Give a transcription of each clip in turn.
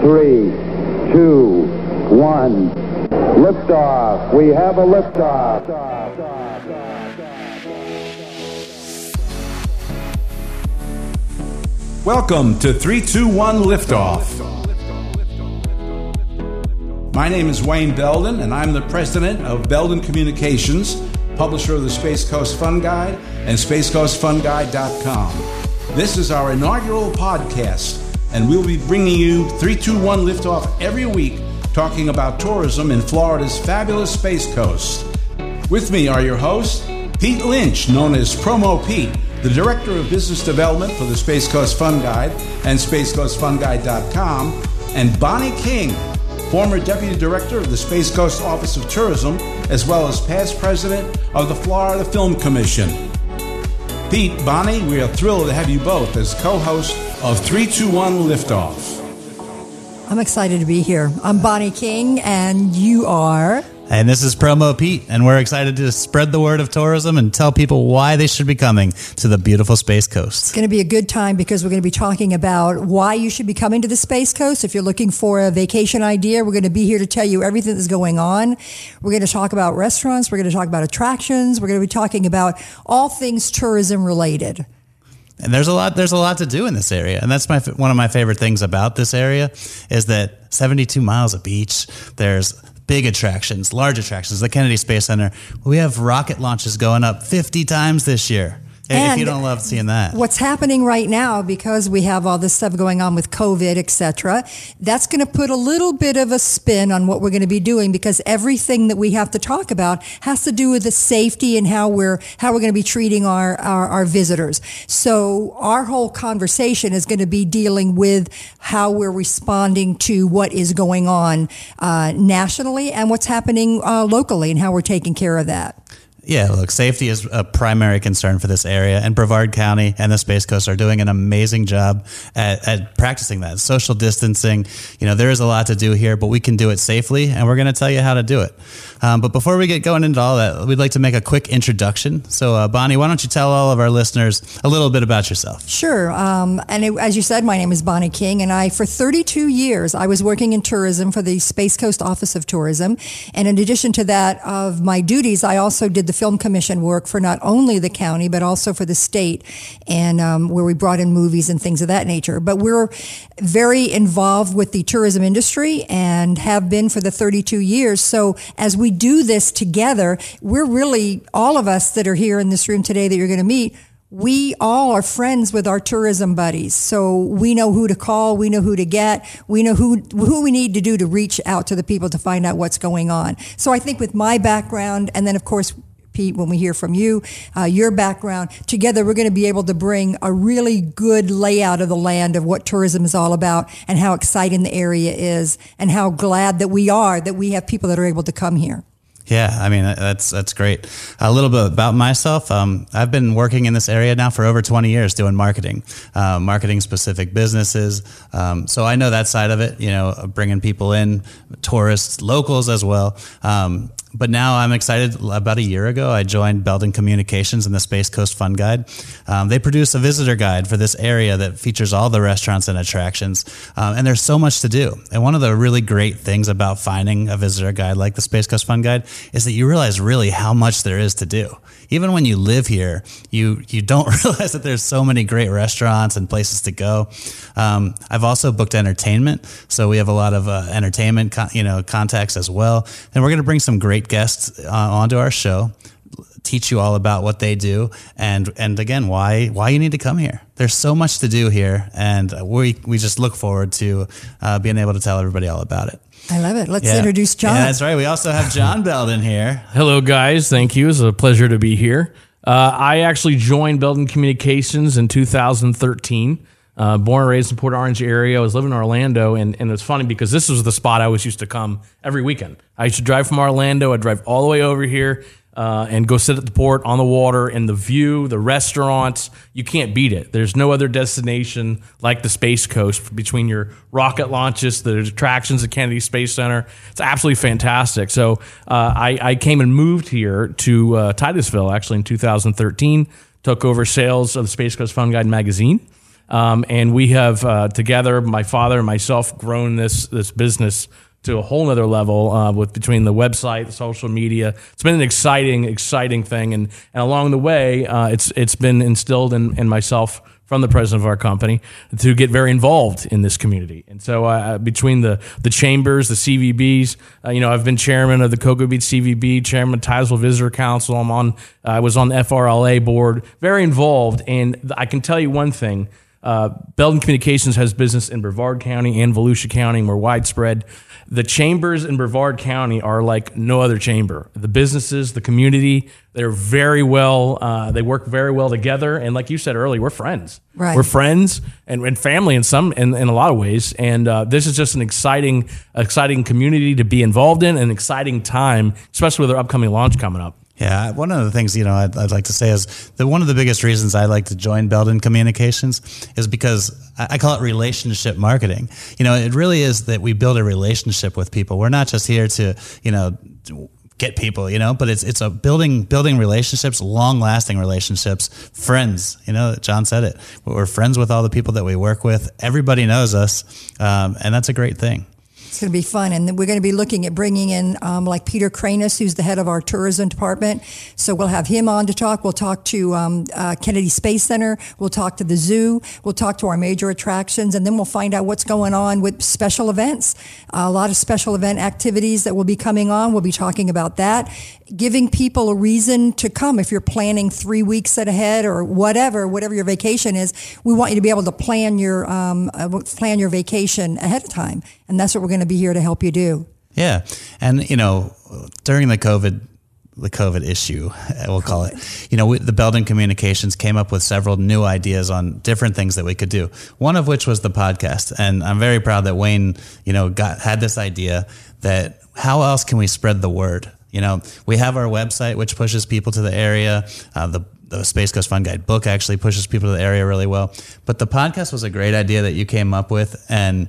three, two, one. Liftoff. We have a liftoff. Welcome to 321 Liftoff. My name is Wayne Belden, and I'm the president of Belden Communications, publisher of the Space Coast Fun Guide and SpaceCoastFunGuide.com. This is our inaugural podcast, and we'll be bringing you 321 Liftoff every week, talking about tourism in Florida's fabulous Space Coast. With me are your hosts, Pete Lynch, known as Promo Pete the Director of Business Development for the Space Coast Fun Guide and SpaceCoastFunGuide.com, and Bonnie King, former Deputy Director of the Space Coast Office of Tourism, as well as past President of the Florida Film Commission. Pete, Bonnie, we are thrilled to have you both as co hosts of 321 Liftoff. I'm excited to be here. I'm Bonnie King, and you are. And this is Promo Pete, and we're excited to spread the word of tourism and tell people why they should be coming to the beautiful Space Coast. It's going to be a good time because we're going to be talking about why you should be coming to the Space Coast. If you're looking for a vacation idea, we're going to be here to tell you everything that's going on. We're going to talk about restaurants, we're going to talk about attractions, we're going to be talking about all things tourism related. And there's a lot. There's a lot to do in this area, and that's my one of my favorite things about this area is that 72 miles of beach. There's big attractions, large attractions, the Kennedy Space Center. We have rocket launches going up 50 times this year. And if you don't love seeing that. What's happening right now, because we have all this stuff going on with COVID, et cetera, that's going to put a little bit of a spin on what we're going to be doing because everything that we have to talk about has to do with the safety and how we're, how we're going to be treating our, our, our visitors. So our whole conversation is going to be dealing with how we're responding to what is going on uh, nationally and what's happening uh, locally and how we're taking care of that. Yeah, look, safety is a primary concern for this area, and Brevard County and the Space Coast are doing an amazing job at, at, practicing that. Social distancing, you know, there is a lot to do here, but we can do it safely, and we're going to tell you how to do it. Um, but before we get going into all that, we'd like to make a quick introduction. So, uh, Bonnie, why don't you tell all of our listeners a little bit about yourself? Sure. Um, and it, as you said, my name is Bonnie King, and I, for 32 years, I was working in tourism for the Space Coast Office of Tourism. And in addition to that, of my duties, I also did the Film Commission work for not only the county, but also for the state, and um, where we brought in movies and things of that nature. But we're very involved with the tourism industry and have been for the 32 years. So as we do this together, we're really, all of us that are here in this room today that you're going to meet, we all are friends with our tourism buddies. So we know who to call, we know who to get, we know who who we need to do to reach out to the people to find out what's going on. So I think with my background and then of course Pete, when we hear from you, uh, your background, together we're going to be able to bring a really good layout of the land of what tourism is all about and how exciting the area is and how glad that we are that we have people that are able to come here. Yeah, I mean that's that's great. A little bit about myself. Um, I've been working in this area now for over 20 years doing marketing, uh, marketing specific businesses. Um, so I know that side of it. You know, bringing people in, tourists, locals as well. Um, but now I'm excited. About a year ago, I joined Belden Communications and the Space Coast Fun Guide. Um, they produce a visitor guide for this area that features all the restaurants and attractions. Um, and there's so much to do. And one of the really great things about finding a visitor guide like the Space Coast Fun Guide is that you realize really how much there is to do. Even when you live here, you you don't realize that there's so many great restaurants and places to go. Um, I've also booked entertainment, so we have a lot of uh, entertainment, con- you know, contacts as well. And we're going to bring some great guests uh, onto our show teach you all about what they do and and again why why you need to come here there's so much to do here and we we just look forward to uh, being able to tell everybody all about it I love it. Let's yeah. introduce John. Yeah, that's right. We also have John Belden here. Hello, guys. Thank you. It's a pleasure to be here. Uh, I actually joined Belden Communications in 2013. Uh, born and raised in Port Orange area. I was living in Orlando, and, and it's funny because this was the spot I was used to come every weekend. I used to drive from Orlando. I'd drive all the way over here uh, and go sit at the port on the water and the view, the restaurants. You can't beat it. There's no other destination like the Space Coast between your rocket launches, the attractions at Kennedy Space Center. It's absolutely fantastic. So uh, I, I, came and moved here to uh, Titusville actually in 2013, took over sales of the Space Coast Fun Guide magazine. Um, and we have uh, together, my father and myself, grown this this business to a whole nother level uh, with between the website, the social media. It's been an exciting, exciting thing, and and along the way, uh, it's it's been instilled in, in myself from the president of our company to get very involved in this community. And so uh, between the the chambers, the CVBs, uh, you know, I've been chairman of the Cocoa Beach CVB, chairman of Titusville Visitor Council. I'm on, I was on the FRLA board, very involved. And I can tell you one thing. Uh, Belden Communications has business in Brevard County and Volusia County, more widespread the chambers in Brevard County are like no other chamber. The businesses, the community, they're very well, uh, they work very well together. And like you said earlier, we're friends. Right. We're friends and, and family in some, in, in a lot of ways. And uh, this is just an exciting, exciting community to be involved in, an exciting time, especially with our upcoming launch coming up. Yeah, one of the things you know I'd, I'd, like to say is that one of the biggest reasons I like to join Belden Communications is because I, I call it relationship marketing. You know, it really is that we build a relationship with people. We're not just here to you know get people, you know, but it's it's a building building relationships, long lasting relationships, friends. You know, John said it. We're friends with all the people that we work with. Everybody knows us, um, and that's a great thing. It's going to be fun. And we're going to be looking at bringing in um, like Peter Cranis, who's the head of our tourism department. So we'll have him on to talk. We'll talk to um, uh, Kennedy Space Center. We'll talk to the zoo. We'll talk to our major attractions. And then we'll find out what's going on with special events. Uh, a lot of special event activities that will be coming on. We'll be talking about that. Giving people a reason to come. If you're planning three weeks ahead or whatever, whatever your vacation is, we want you to be able to plan your, um, uh, plan your vacation ahead of time. And that's what we're going to be here to help you do. Yeah. And, you know, during the COVID, the COVID issue, we'll call it, you know, we, the Belden Communications came up with several new ideas on different things that we could do. One of which was the podcast. And I'm very proud that Wayne, you know, got, had this idea that how else can we spread the word? You know, we have our website, which pushes people to the area. Uh, the the Space Coast Fun Guide book actually pushes people to the area really well. But the podcast was a great idea that you came up with. And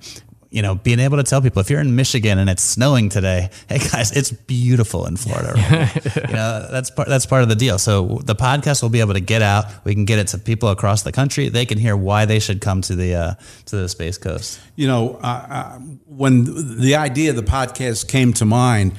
you know, being able to tell people if you're in Michigan and it's snowing today, hey guys, it's beautiful in Florida. Right? you know, that's part that's part of the deal. So the podcast will be able to get out. We can get it to people across the country. They can hear why they should come to the uh, to the Space Coast. You know, uh, uh, when the idea of the podcast came to mind,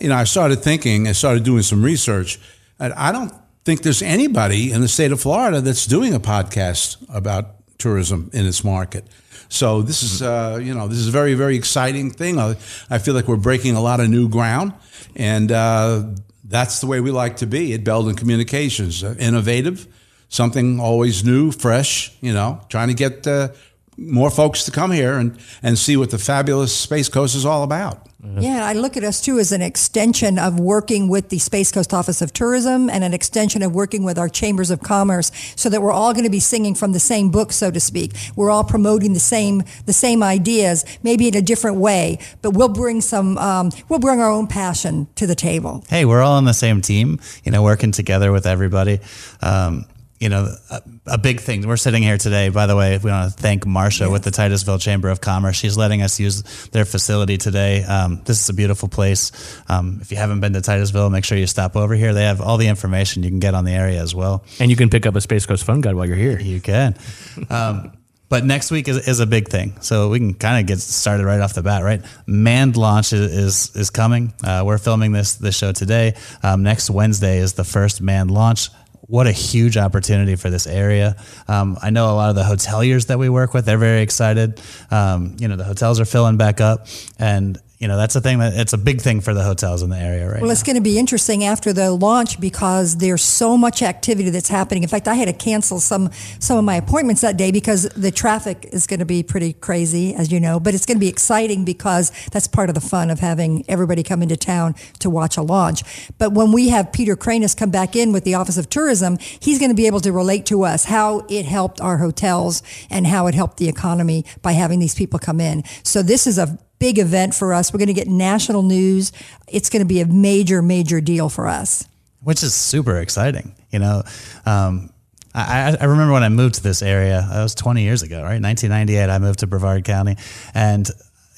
you know, I started thinking, I started doing some research, and I don't think there's anybody in the state of Florida that's doing a podcast about tourism in its market. So this is, uh, you know, this is a very, very exciting thing. I, I, feel like we're breaking a lot of new ground, and uh, that's the way we like to be at Belden Communications. Uh, innovative, something always new, fresh. You know, trying to get uh, more folks to come here and, and see what the fabulous Space Coast is all about. Yeah, I look at us too as an extension of working with the Space Coast Office of Tourism and an extension of working with our chambers of commerce so that we're all going to be singing from the same book, so to speak. We're all promoting the same, the same ideas, maybe in a different way, but we'll bring some, um, we'll bring our own passion to the table. Hey, we're all on the same team, you know, working together with everybody. Um, you know, a, a, big thing. We're sitting here today, by the way, if we want to thank Marsha with the Titusville Chamber of Commerce. She's letting us use their facility today. Um, this is a beautiful place. Um, if you haven't been to Titusville, make sure you stop over here. They have all the information you can get on the area as well. And you can pick up a Space Coast Fun Guide while you're here. You can. Um, but next week is, is a big thing. So we can kind of get started right off the bat, right? Manned launch is, is, is coming. Uh, we're filming this, this show today. Um, next Wednesday is the first manned launch what a huge opportunity for this area. Um, I know a lot of the hoteliers that we work with, they're very excited. Um, you know, the hotels are filling back up and you know, that's a thing that it's a big thing for the hotels in the area right Well, now. it's going to be interesting after the launch because there's so much activity that's happening. In fact, I had to cancel some some of my appointments that day because the traffic is going to be pretty crazy, as you know. But it's going to be exciting because that's part of the fun of having everybody come into town to watch a launch. But when we have Peter Cranis come back in with the Office of Tourism, he's going to be able to relate to us how it helped our hotels and how it helped the economy by having these people come in. So this is a big event for us. We're going to get national news. It's going to be a major, major deal for us. Which is super exciting. You know, um, I, I, remember when I moved to this area, that was 20 years ago, right? 1998, I moved to Brevard County. And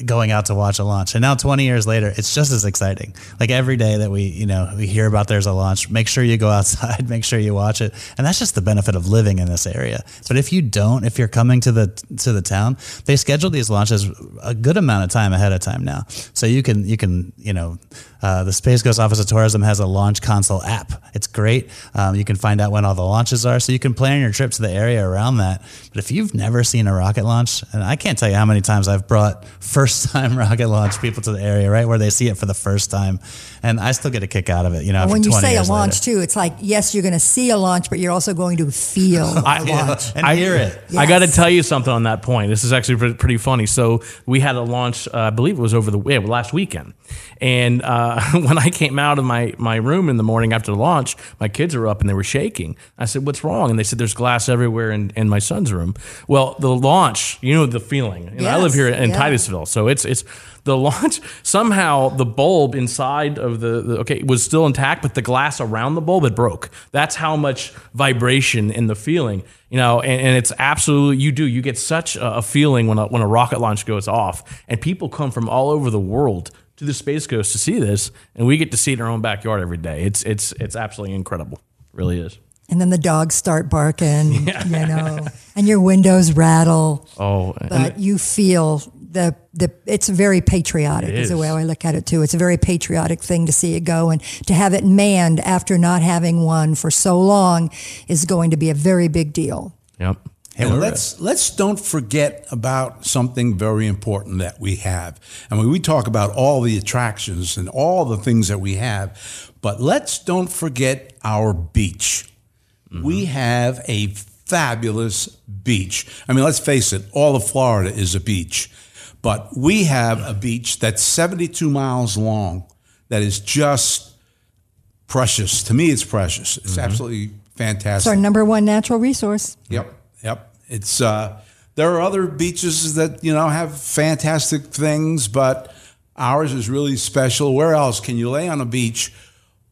going out to watch a launch. And now 20 years later, it's just as exciting. Like every day that we, you know, we hear about there's a launch, make sure you go outside, make sure you watch it. And that's just the benefit of living in this area. But if you don't, if you're coming to the to the town, they schedule these launches a good amount of time ahead of time now. So you can you can, you know, uh, the Space Coast Office of Tourism has a launch console app. It's great. Um, you can find out when all the launches are, so you can plan your trip to the area around that. But if you've never seen a rocket launch, and I can't tell you how many times I've brought first time rocket launch people to the area, right where they see it for the first time, and I still get a kick out of it. You know, when you say a launch later. too, it's like yes, you're going to see a launch, but you're also going to feel a launch. and hear it. I got to tell you something on that point. This is actually pretty funny. So we had a launch, uh, I believe it was over the yeah, last weekend, and uh, Uh, when I came out of my my room in the morning after the launch, my kids were up and they were shaking. I said, "What's wrong?" And they said, "There's glass everywhere in, in my son's room." Well, the launch, you know the feeling. You know, I live here in yeah. Titusville, so it's it's the launch. Somehow the bulb inside of the, the okay was still intact, but the glass around the bulb had broke. That's how much vibration in the feeling you know, and, and it's absolutely you do you get such a, a feeling when a, when a rocket launch goes off, and people come from all over the world to the space coast to see this, and we get to see it in our own backyard every day. It's it's it's absolutely incredible, It really is. And then the dogs start barking, you know, and your windows rattle. Oh, but you feel the the it's very patriotic It is the way I look at it too. It's a very patriotic thing to see it go and to have it manned after not having one for so long is going to be a very big deal. yep. And we're- let's let's don't forget about something very important that we have. And when we talk about all the attractions and all the things that we have, but let's don't forget our beach. Mm-hmm. We have a fabulous beach. I mean, let's face it, all of Florida is a beach. But we have a beach that's 72 miles long that is just precious. To me, it's precious. It's mm-hmm. absolutely fantastic. It's our number one natural resource. Yep, yep. It's uh, there are other beaches that you know have fantastic things, but ours is really special. Where else can you lay on a beach,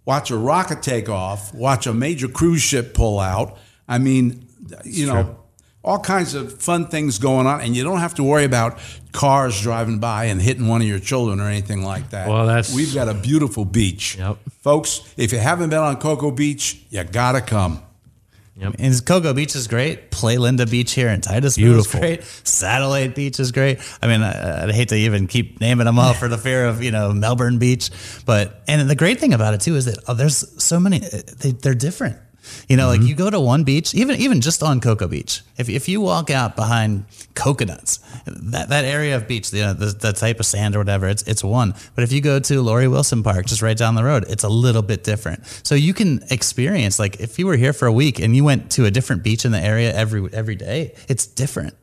watch a rocket take off, watch a major cruise ship pull out? I mean, you know, all kinds of fun things going on, and you don't have to worry about cars driving by and hitting one of your children or anything like that. Well, that's- we've got a beautiful beach, Yep. folks. If you haven't been on Cocoa Beach, you gotta come. And Cocoa Beach is great. Playalinda Beach here in Titusville Beautiful. is great. Satellite Beach is great. I mean, I, I'd hate to even keep naming them all for the fear of you know Melbourne Beach, but and the great thing about it too is that oh, there's so many. Eh, they, they're different. You know, like mm-hmm. you go to one beach, even even just on Cocoa Beach. If, if you walk out behind coconuts, that, that area of beach, you know, the, the type of sand or whatever, it's it's one. But if you go to Lori Wilson Park, just right down the road, it's a little bit different. So you can experience like if you were here for a week and you went to a different beach in the area every every day, it's different.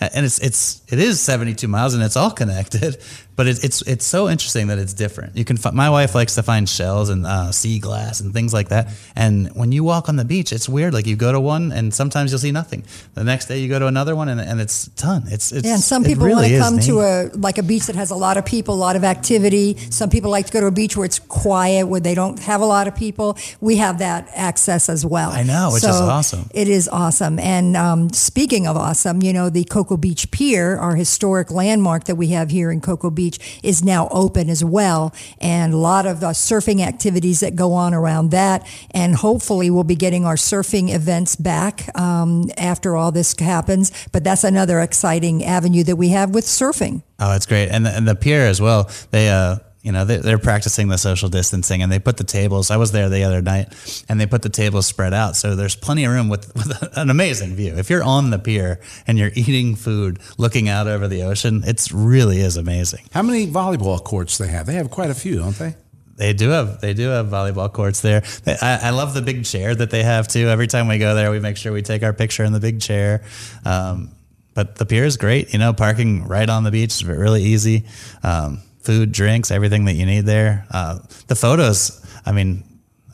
And it's it's it is 72 miles and it's all connected, but it, it's it's so interesting that it's different. You can fi- my wife likes to find shells and uh, sea glass and things like that. And when you walk on the beach, it's weird. Like you go to one and sometimes you'll see nothing. The next day you go to another one and, and it's done. It's it's Yeah, and some people really want to come to a like a beach that has a lot of people, a lot of activity. Some people like to go to a beach where it's quiet, where they don't have a lot of people. We have that access as well. I know, which is awesome. It is awesome. And um, speaking of awesome, you know, the Cocoa Beach Pier, our historic landmark that we have here in Cocoa Beach, is now open as well, and a lot of the surfing activities that go on around that. And hopefully, we'll be getting our surfing events back um, after all this happens. But that's another exciting avenue that we have with surfing. Oh, that's great, and the, and the pier as well. They, uh, you know, they, they're practicing the social distancing, and they put the tables. I was there the other night, and they put the tables spread out, so there's plenty of room with, with an amazing view. If you're on the pier and you're eating food, looking out over the ocean, it really is amazing. How many volleyball courts they have? They have quite a few, don't they? They do have they do have volleyball courts there. I, I love the big chair that they have too. Every time we go there, we make sure we take our picture in the big chair. Um, but the pier is great. You know, parking right on the beach is really easy. Um, food, drinks, everything that you need there. Uh, the photos. I mean,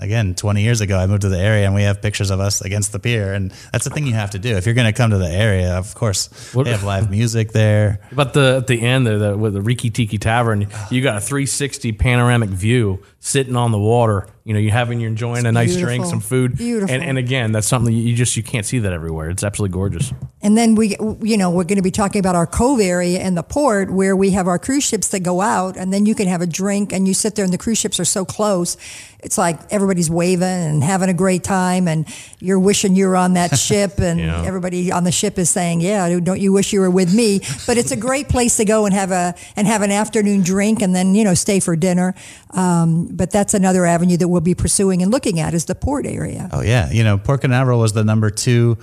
again, 20 years ago, I moved to the area and we have pictures of us against the pier. And that's the thing you have to do. If you're going to come to the area, of course, What- they have live music there. But the at the end there, the, with the Rikki Tiki Tavern, you got a 360 panoramic view sitting on the water. You know, you having you're enjoying a nice drink, some food, Beautiful. and and again, that's something you just you can't see that everywhere. It's absolutely gorgeous. And then we, you know, we're going to be talking about our cove area and the port where we have our cruise ships that go out, and then you can have a drink and you sit there, and the cruise ships are so close. It's like everybody's waving and having a great time, and you're wishing you're on that ship, and Yeah. everybody on the ship is saying, "Yeah, don't you wish you were with me?" But it's a great place to go and have a and have an afternoon drink, and then you know stay for dinner. Um, but that's another avenue that we'll be pursuing and looking at is the port area. Oh yeah, you know Port Canaveral was the number two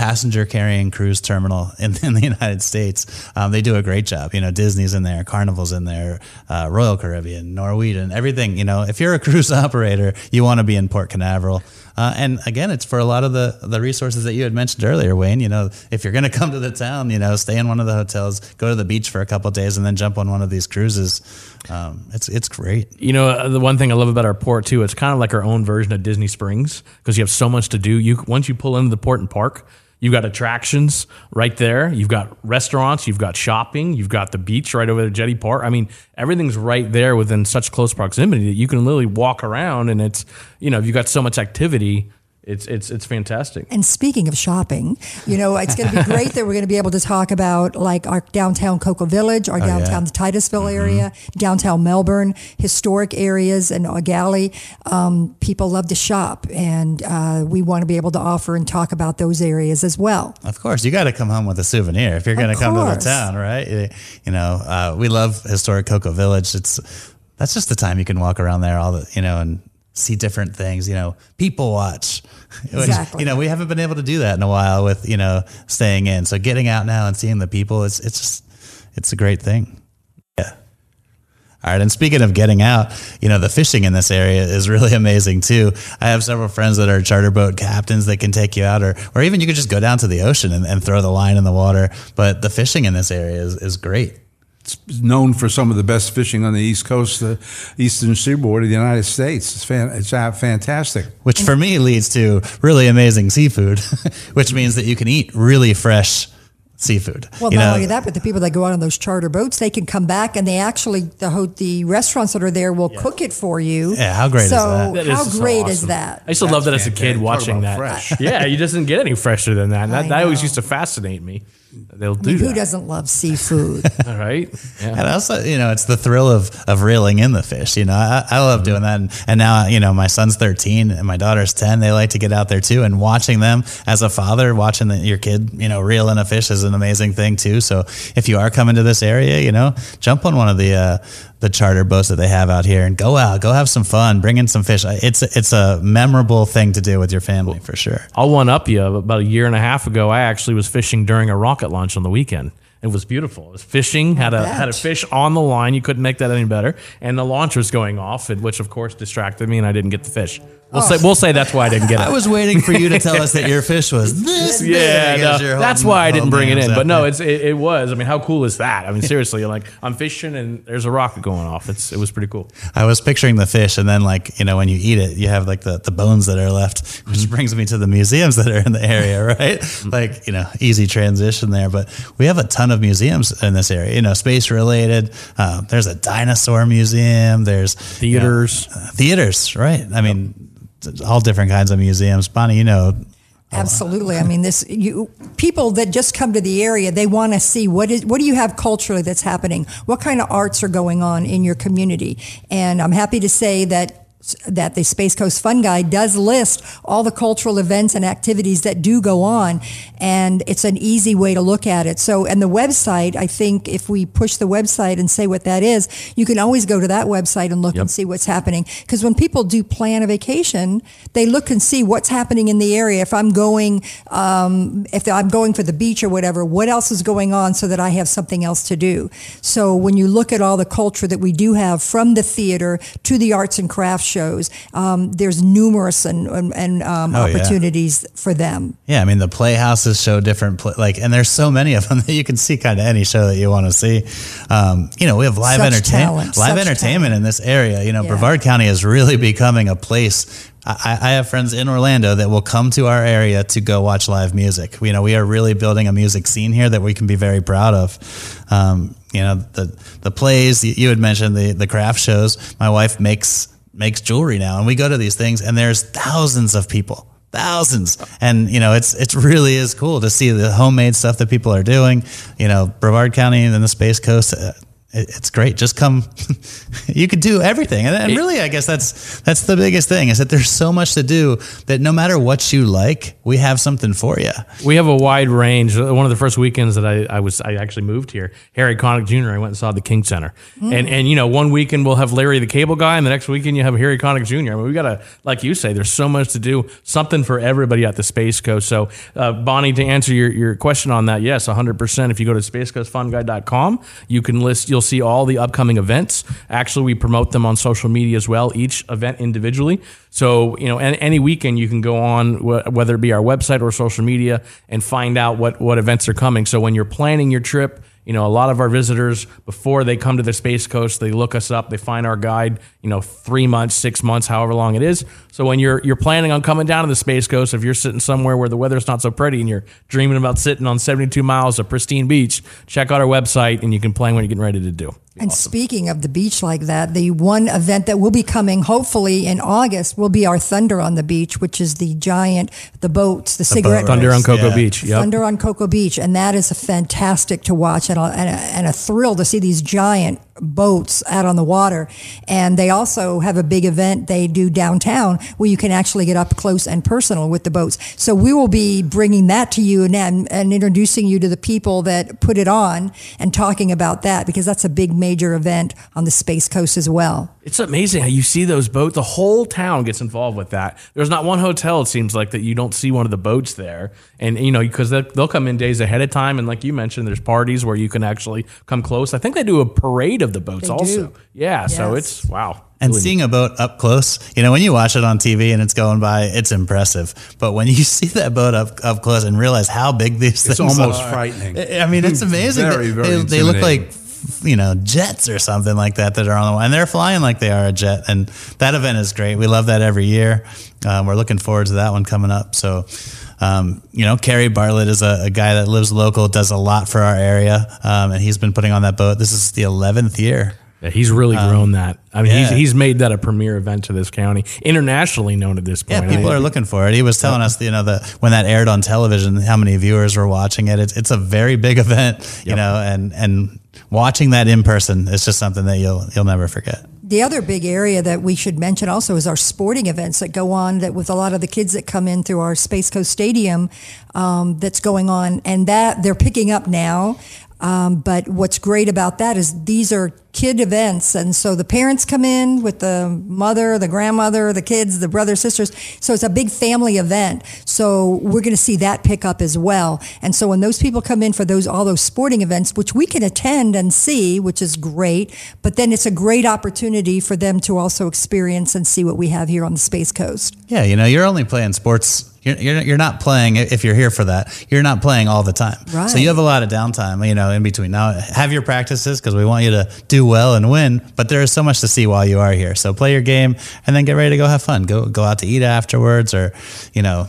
passenger carrying cruise terminal in, in the United States. Um, they do a great job. You know Disney's in there, Carnival's in there, uh, Royal Caribbean, Norwegian, everything. You know if you're a cruise operator, you want to be in Port Canaveral. Uh, and again, it's for a lot of the, the resources that you had mentioned earlier, Wayne. You know, if you're going to come to the town, you know, stay in one of the hotels, go to the beach for a couple of days, and then jump on one of these cruises. Um, it's it's great. You know, uh, the one thing I love about our port too, it's kind of like our own version of Disney Springs because you have so much to do. You once you pull into the port and park, you've got attractions right there. You've got restaurants, you've got shopping, you've got the beach right over the jetty park. I mean, everything's right there within such close proximity that you can literally walk around and it's you know, you've got so much activity. It's it's it's fantastic. And speaking of shopping, you know, it's going to be great that we're going to be able to talk about like our downtown Cocoa Village, our downtown Titusville area, downtown Melbourne, historic areas, and Galley. Um, people love to shop, and uh, we want to be able to offer and talk about those areas as well. Of course, you got to come home with a souvenir if you're going to come to the town, right? You you know, uh, we love historic Cocoa Village. It's that's just the time you can walk around there, all the you know, and see different things. You know, people watch. Which, Exactly. you know, we haven't been able to do that in a while with you know staying in. So getting out now and seeing the people, it's it's just it's a great thing. Yeah. All right, and speaking of getting out, you know, the fishing in this area is really amazing too. I have several friends that are charter boat captains that can take you out, or, or even you could just go down to the ocean and, and throw the line in the water. But the fishing in this area is, is great. It's known for some of the best fishing on the East Coast, the eastern seaboard of the United States. It's, fan, it's uh, fantastic. which for me leads to really amazing seafood, which means that you can eat really fresh seafood. Well, you not know, only that, but the people that go out on those charter boats, they can come back and they actually the the restaurants that are there will cook it for you. Yeah, how great is so that? That how is so great is awesome. that? I used to love that as a kid watching that. fresh. yeah, you just didn't get any fresher than that. That, that always used to fascinate me. They'll I do mean, who that. doesn't love seafood? All right. Yeah. And also, you know, it's the thrill of, of reeling in the fish. You know, I, I love doing that. And, and now, you know, my son's 13 and my daughter's 10. They like to get out there too. And watching them as a father, watching the, your kid, you know, reel in a fish is an amazing thing too. So if you are coming to this area, you know, jump on one of the, uh, the charter boats that they have out here and go out, go have some fun, bring in some fish. It's, it's a memorable thing to do with your family for sure. I'll one up you. About a year and a half ago, I actually was fishing during a rocket launch on the weekend. It was beautiful. It was fishing, had a had a fish on the line. You couldn't make that any better. And the launch was going off, which of course distracted me, and I didn't get the fish. We'll say we'll say that's why I didn't get it. I was waiting for you to tell us that your fish was this yeah, big no, that's holding- why I didn't bring it in. But no, it's it, it was. I mean, how cool is that? I mean, seriously, like I'm fishing and there's a rocket going off. It's it was pretty cool. I was picturing the fish, and then like you know when you eat it, you have like the, the bones that are left, which brings me to the museums that are in the area, right? like you know, easy transition there. But we have a ton of museums in this area. You know, space related. Um, there's a dinosaur museum. There's you know, Theaters. uh, theaters, right? I mean, all different kinds of museums. Bonnie, you know, Absolutely. I mean, this you people that just come to the area, they want to see what is what do you have culturally that's happening? What kind of arts are going on in your community? And I'm happy to say that that the Space Coast Fun Guide does list all the cultural events and activities that do go on, and it's an easy way to look at it. So, and the website, I think, if we push the website and say what that is, you can always go to that website and look Yep. and see what's happening. Because when people do plan a vacation, they look and see what's happening in the area. If I'm going, um, if I'm going for the beach or whatever, what else is going on so that I have something else to do. So when you look at all the culture that we do have from the theater to the arts and crafts shows, um, there's numerous and, and, and um, Oh, yeah. opportunities for them. Yeah, I mean the playhouses show different like, and there's so many of them that you can see kind of any show that you want to see. Um, you know, we have live entertainment, live entertainment talent. in this area. You know, Yeah. Brevard County is really becoming a place. I, I have friends in Orlando that will come to our area to go watch live music. You know, we are really building a music scene here that we can be very proud of. Um, you know, the the plays you you had mentioned the the craft shows. My wife makes makes jewelry now, and we go to these things, and there's thousands of people. Thousands. And you know it's it really is cool to see the homemade stuff that people are doing. You know brevard county and then the space coast uh, it's great. Just come. you could do everything, and, and, really, I guess that's that's the biggest thing is that there's so much to do that no matter what you like, we have something for you. We have a wide range. One of the first weekends that I, I was I actually moved here, Harry Connick Jr. I went and saw the King Center, mm. and and you know one weekend we'll have Larry the Cable Guy, and the next weekend you have Harry Connick Jr. I mean, we got to like you say, there's so much to do, something for everybody at the Space Coast. So, uh, Bonnie, to answer your your question on that, yes, 100. percent If you go to spacecoastfunguide.com, you can list you'll You'll see all the upcoming events. Actually, we promote them on social media as well, each event individually. So, you know, any, any weekend you can go on, whether it be our website or social media, and find out what, what events are coming. So, when you're planning your trip, you know, a lot of our visitors, before they come to the Space Coast, they look us up, they find our guide, you know, three months, six months, however long it is. So when you're you're planning on coming down to the Space Coast, if you're sitting somewhere where the weather's not so pretty and you're dreaming about sitting on 72 miles of pristine beach, check out our website and you can plan what you're getting ready to do. And awesome. speaking of the beach like that, the one event that will be coming hopefully in August will be our Thunder on the Beach, which is the giant, the boats, the, the cigarette. Boat. Thunder on Cocoa yeah. Beach. Yep. Thunder on Cocoa Beach. And that is a fantastic to watch and a, and a, and a thrill to see these giant boats out on the water. And they also have a big event they do downtown where you can actually get up close and personal with the boats. So we will be bringing that to you and, and introducing you to the people that put it on and talking about that because that's a big major event on the Space Coast as well. It's amazing how you see those boats. The whole town gets involved with that. There's not one hotel, it seems like, that you don't see one of the boats there. And, you know, because they'll come in days ahead of time. And like you mentioned, there's parties where you can actually come close. I think they do a parade of the boats they also. Do. Yeah. Yes. So it's wow. And really seeing a boat up close, you know, when you watch it on TV and it's going by, it's impressive. But when you see that boat up up close and realize how big these it's things are, it's almost frightening. I mean, it's amazing. very, very they, they look like you know jets or something like that that are on the and they're flying like they are a jet and that event is great we love that every year um, we're looking forward to that one coming up so um, you know, Kerry Bartlett is a, a, guy that lives local, does a lot for our area, um, and he's been putting on that boat. This is the 11th year. Yeah, he's really um, grown that. I mean, yeah. he's, he's made that a premier event to this county, internationally known at this point. Yeah, people are looking for it. He was telling us, you know, that when that aired on television, how many viewers were watching it. It's, it's a very big event, you yep. know, and and watching that in person is just something that you'll you'll never forget. The other big area that we should mention also is our sporting events that go on that with a lot of the kids that come in through our Space Coast Stadium um, that's going on, and that they're picking up now. Um, but what's great about that is these are kid events. And so the parents come in with the mother, the grandmother, the kids, the brothers, sisters. So it's a big family event. So we're going to see that pick up as well. And so when those people come in for those, all those sporting events, which we can attend and see, which is great, but then it's a great opportunity for them to also experience and see what we have here on the Space Coast. Yeah. You know, you're only playing sports you're, you're, you're not playing if you're here for that. You're not playing all the time. Right. So you have a lot of downtime, you know, in between. Now have your practices because we want you to do well and win. But there is so much to see while you are here. So play your game and then get ready to go have fun. Go go out to eat afterwards, or you know,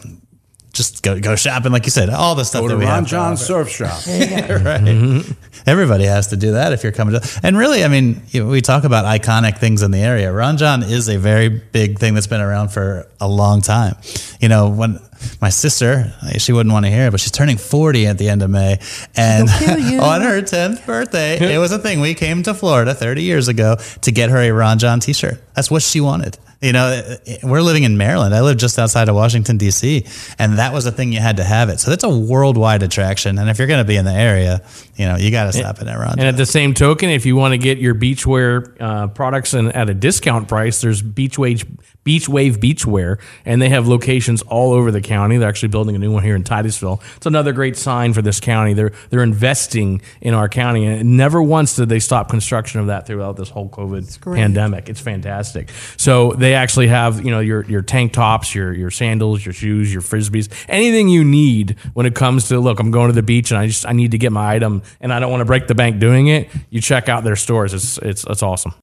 just go go shopping, like you said, all the stuff go that we Ron have. Jon Surf Shop. right. Mm-hmm. Everybody has to do that if you're coming to. And really, I mean, you know, we talk about iconic things in the area. Ron Jon is a very big thing that's been around for a long time. You know, when my sister, she wouldn't want to hear it, but she's turning 40 at the end of May. And on her 10th birthday, it was a thing. We came to Florida 30 years ago to get her a Ron Jon t shirt. That's what she wanted. You know, we're living in Maryland. I live just outside of Washington D.C., and that was a thing you had to have it. So that's a worldwide attraction. And if you're going to be in the area, you know, you got to stop in at Ron. And at the same token, if you want to get your beachwear uh, products and at a discount price, there's Beach Wave Beach Wave Beachwear, and they have locations all over the county. They're actually building a new one here in Titusville. It's another great sign for this county. They're they're investing in our county, and never once did they stop construction of that throughout this whole COVID pandemic. It's fantastic. So they actually have you know your your tank tops, your your sandals, your shoes, your frisbees, anything you need when it comes to look. I'm going to the beach and I just I need to get my item, and I don't want to break the bank doing it. You check out their stores. It's it's it's awesome.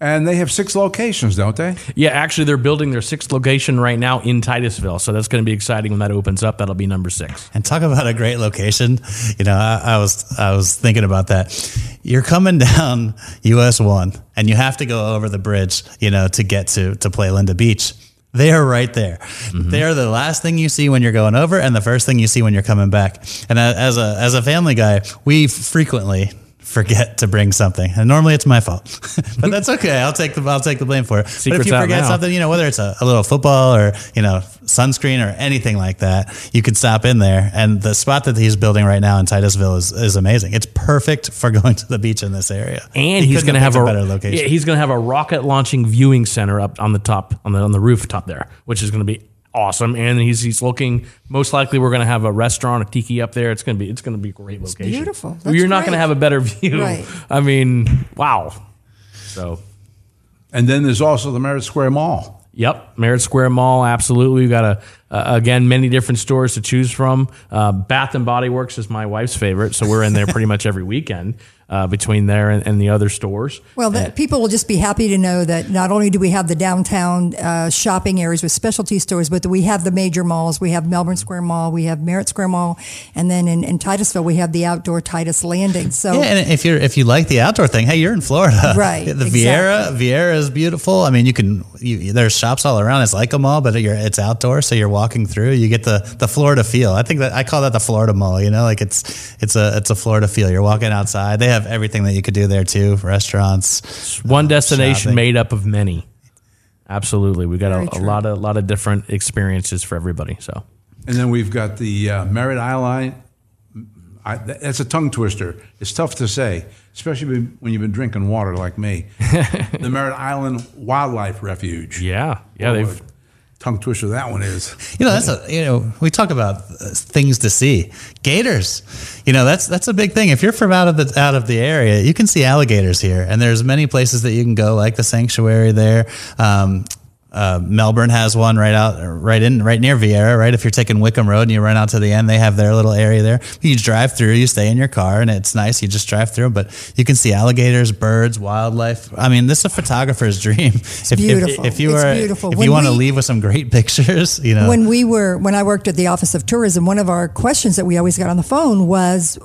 And they have six locations, don't they? Yeah, actually, they're building their sixth location right now in Titusville. So that's going to be exciting when that opens up. That'll be number six. And talk about a great location. You know, I, I, was I was thinking about that. You're coming down US one, and you have to go over the bridge, you know, to get to to Playalinda Beach. They are right there. Mm-hmm. They are the last thing you see when you're going over, and the first thing you see when you're coming back. And as a as a family guy, we frequently forget to bring something, and normally it's my fault, but that's okay. I'll take the I'll take the blame for it. Secret's but if you forget something, you know whether it's a, a, little football or you know sunscreen or anything like that, you can stop in there. And the spot that he's building right now in Titusville is, is amazing. It's perfect for going to the beach in this area. And he he's going to have a, a, better location. He's going to have a rocket launching viewing center up on the top on the on the rooftop there, which is going to be awesome. And he's he's looking. Most likely, we're going to have a restaurant, a tiki up there. It's going to be it's going to be a great location. It's beautiful. That's You're not going to have a better view. Right. I mean, wow. So, and then there's also the Merritt Square Mall. Yep, Merritt Square Mall. Absolutely, we've got a uh, again many different stores to choose from. Uh, Bath and Body Works is my wife's favorite, so we're in there pretty much every weekend uh, between there and, and, the other stores. Well, the, people will just be happy to know that not only do we have the downtown uh, shopping areas with specialty stores, but we have the major malls. We have Melbourne Square Mall, we have Merritt Square Mall, and then in, in Titusville we have the outdoor Titus Landing. So yeah, and if you're if you like the outdoor thing, hey, you're in Florida, right? The exactly. Vieira Viera is beautiful. I mean, you can you, there's shops all around. It's like a mall, but it's outdoor, so you're walking through. You get the the Florida feel. I think that I call that the Florida Mall. You know, like it's it's a it's a Florida feel. You're walking outside. They have everything that you could do there too. Restaurants, one destination shopping. made up of many. Absolutely, We've got a, a, lot of a lot of different experiences for everybody. So, and then we've got the uh, Merritt Island. I, that's a tongue twister. It's tough to say, especially when you've been drinking water like me. the Merritt Island Wildlife Refuge. Yeah, yeah, they've tongue twister that one is. You know, that's a you know we talk about uh, things to see. Gators, you know that's that's a big thing. If you're from out of the out of the area, you can see alligators here, and there's many places that you can go, like the sanctuary there. Um, uh, Melbourne has one right out, right in, right near Viera. Right, if you're taking Wickham Road and you run out to the end, they have their little area there. You drive through, you stay in your car, and it's nice. You just drive through, but you can see alligators, birds, wildlife. I mean, this is a photographer's dream. It's if, beautiful. If, if you it's are, beautiful. if when you want to leave with some great pictures, you know. When we were, when I worked at the Office of Tourism, one of our questions that we always got on the phone was,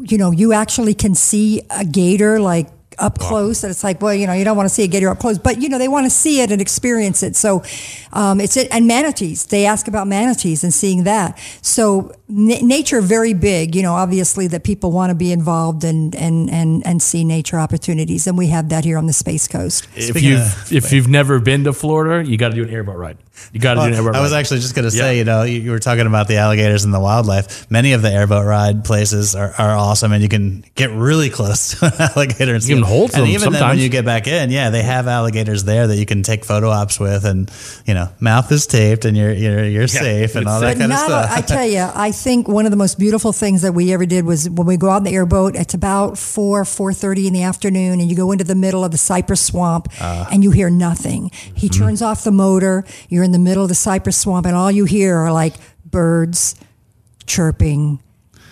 you know, you actually can see a gator like up close and it's like well you know you don't want to see a gator up close but you know they want to see it and experience it. So um, it's it and manatees they ask about manatees and seeing that. So n- nature very big you know obviously that people want to be involved and and and and see nature opportunities and we have that here on the space coast. If you've if you've never been to Florida you got to do an airboat ride you got to well, do an airboat I was actually just going to say, yeah. you know, you, you, were talking about the alligators and the wildlife. Many of the airboat ride places are, are awesome, and you can get really close to an alligator. And you can hold them. And even sometimes. then, when you get back in, yeah, they have alligators there that you can take photo ops with, and you know, mouth is taped, and you're you're, you're yeah, safe, and all that kind of stuff. I tell you, I think one of the most beautiful things that we ever did was when we go out in the airboat. It's about four four thirty in the afternoon, and you go into the middle of the cypress swamp, uh, and you hear nothing. He mm-hmm. turns off the motor. You're in the middle of the cypress cypress swamp, and all you hear are like birds chirping,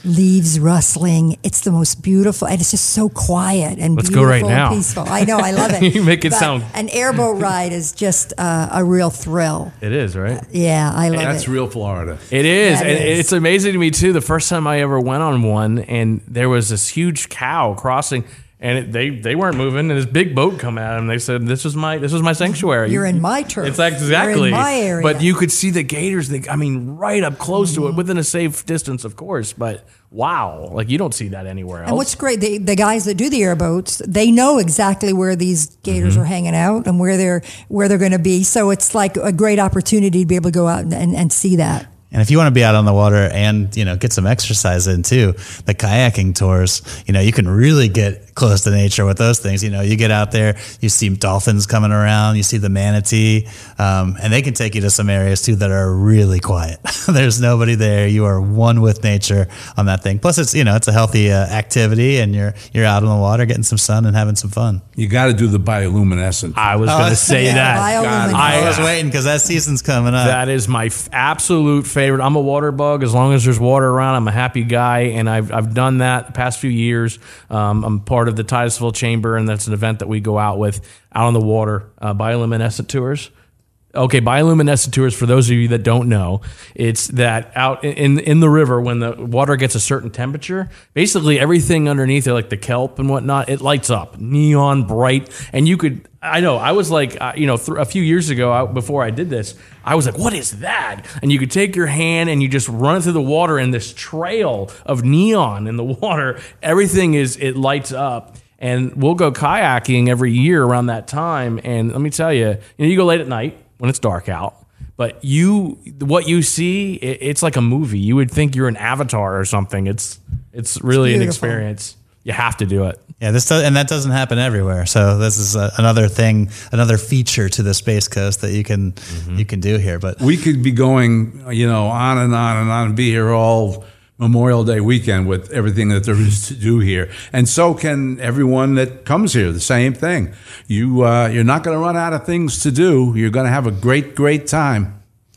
leaves rustling. It's the most beautiful, and it's just so quiet and Let's beautiful go right now. peaceful. I know, I love it. you make it but sound. An airboat ride is just uh, a real thrill. It is, right? Uh, yeah, I love That's it. That's real Florida. It is, that and is. it's amazing to me too. The first time I ever went on one, and there was this huge cow crossing and it, they they weren't moving, and this big boat come at them. They said, "This is my this is my sanctuary. You're in my turf. It's exactly my area." But you could see the gators. They, I mean, right up close mm-hmm. to it, within a safe distance, of course. But wow, like you don't see that anywhere else. And what's great, the, the guys that do the airboats, they know exactly where these gators mm-hmm. are hanging out and where they're where they're going to be. So it's like a great opportunity to be able to go out and, and, and see that. And if you want to be out on the water and, you know, get some exercise in too, the kayaking tours, you know, you can really get close to nature with those things. You know, you get out there, you see dolphins coming around, you see the manatee, um, and they can take you to some areas too that are really quiet. There's nobody there. You are one with nature on that thing. Plus, it's you know, it's a healthy uh, activity, and you're you're out on the water, getting some sun and having some fun. You got to do the bioluminescent. I was oh, going to say yeah, that. I was waiting because that season's coming up. That is my f- absolute favorite favorite. I'm a water bug. As long as there's water around, I'm a happy guy, and I've I've done that the past few years. Um, I'm part of the Titusville Chamber, and that's an event that we go out with out on the water, uh, bioluminescent tours. Okay, bioluminescent tours. For those of you that don't know, it's that out in in the river when the water gets a certain temperature, basically everything underneath it, like the kelp and whatnot, it lights up, neon bright, and you could. I know. I was like, uh, you know, th- a few years ago I, before I did this, I was like, "What is that?" And you could take your hand and you just run it through the water, and this trail of neon in the water, everything is it lights up and we'll go kayaking every year around that time. And let me tell you, you know, you go late at night when it's dark out, but you, what you see, it, it's like a movie. You would think you're an avatar or something. It's, it's really an experience. You have to do it. Yeah, this does, and that doesn't happen everywhere. So this is a, another thing, another feature to the Space Coast that you can mm-hmm. you can do here. But we could be going, you know, on and on and on and be here all Memorial Day weekend with everything that there is to do here. And so can everyone that comes here, the same thing. You, uh, you're not going to run out of things to do. You're going to have a great, great time.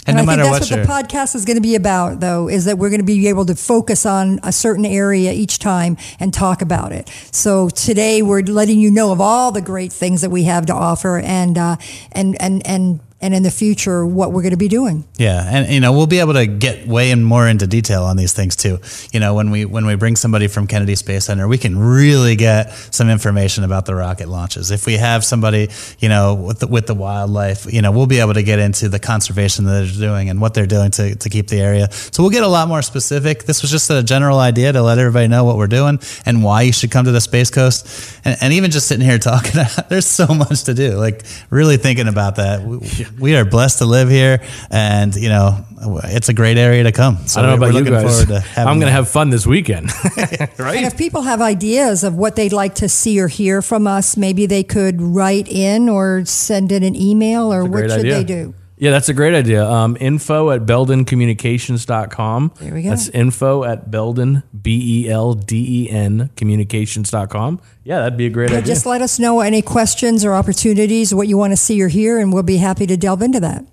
and, And, no I matter think what that's you're, what the podcast is going to be about, though, is that we're going to be able to focus on a certain area each time and talk about it. So today we're letting you know of all the great things that we have to offer, and uh, and and and and in the future what we're going to be doing. Yeah, and you know we'll be able to get way in more into detail on these things too. You know, when we when we bring somebody from Kennedy Space Center, we can really get some information about the rocket launches. If we have somebody, you know, with the, with the wildlife, you know, we'll be able to get into the conservation that they're doing and what they're doing to, to keep the area. So we'll get a lot more specific. This was just a general idea to let everybody know what we're doing and why you should come to the Space Coast. And, and even just sitting here talking, there's so much to do. Like really thinking about that. We, we are blessed to live here, and you know, it's a great area to come. So I don't know about you guys. to I'm going to that. have fun this weekend. And right? if people have ideas of what they'd like to see or hear from us, maybe they could write in or send in an email, or what should idea. they do? Yeah, that's a great idea. Um, info at beldencommunications.com. There we go. That's info at belden, B E L D E N, communications.com. Yeah, that'd be a great But idea. just let us know any questions or opportunities, what you want to see or hear, and we'll be happy to delve into that.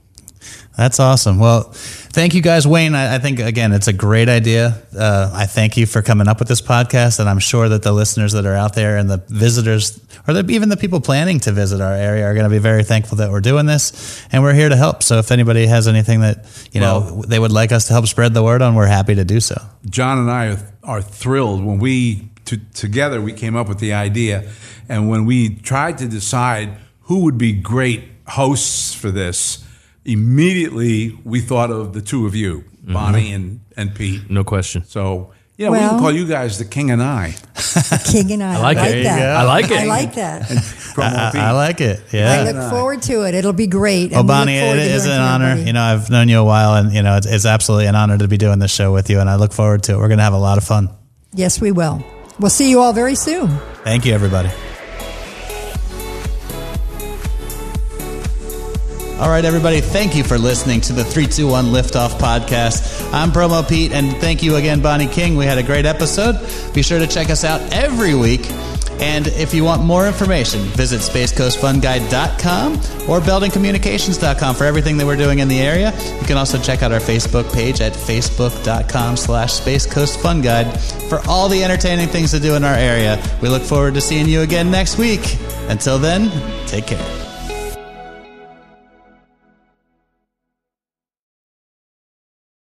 That's awesome. Well, thank you guys, Wayne. I, I think again, it's a great idea. Uh, I thank you for coming up with this podcast, and I'm sure that the listeners that are out there and the visitors, or the, even the people planning to visit our area, are going to be very thankful that we're doing this, and we're here to help. So if anybody has anything that you know they would like us to help spread the word on, we're happy to do so. John and I are, are thrilled when we to, together we came up with the idea, and when we tried to decide who would be great hosts for this, immediately we thought of the two of you, mm-hmm. Bonnie and and Pete. no question. So yeah, we can call you guys the King and I. King and I, I like like, it. That. I like it. I like that. I, I like it. Yeah. I look forward to it. It'll be great. Well, and we look Bonnie, forward it to is hearing an honor. everybody. You know, I've known you a while, and you know, it's, it's absolutely an honor to be doing this show with you, and I look forward to it. We're going to have a lot of fun. Yes, we will. We'll see you all very soon. Thank you, everybody. All right, everybody, thank you for listening to the 321 Liftoff podcast. I'm Promo Pete, and thank you again, Bonnie King. We had a great episode. Be sure to check us out every week. And if you want more information, visit spacecoastfunguide.com or beldencommunications.com for everything that we're doing in the area. You can also check out our Facebook page at facebook.com slash spacecoastfunguide for all the entertaining things to do in our area. We look forward to seeing you again next week. Until then, take care.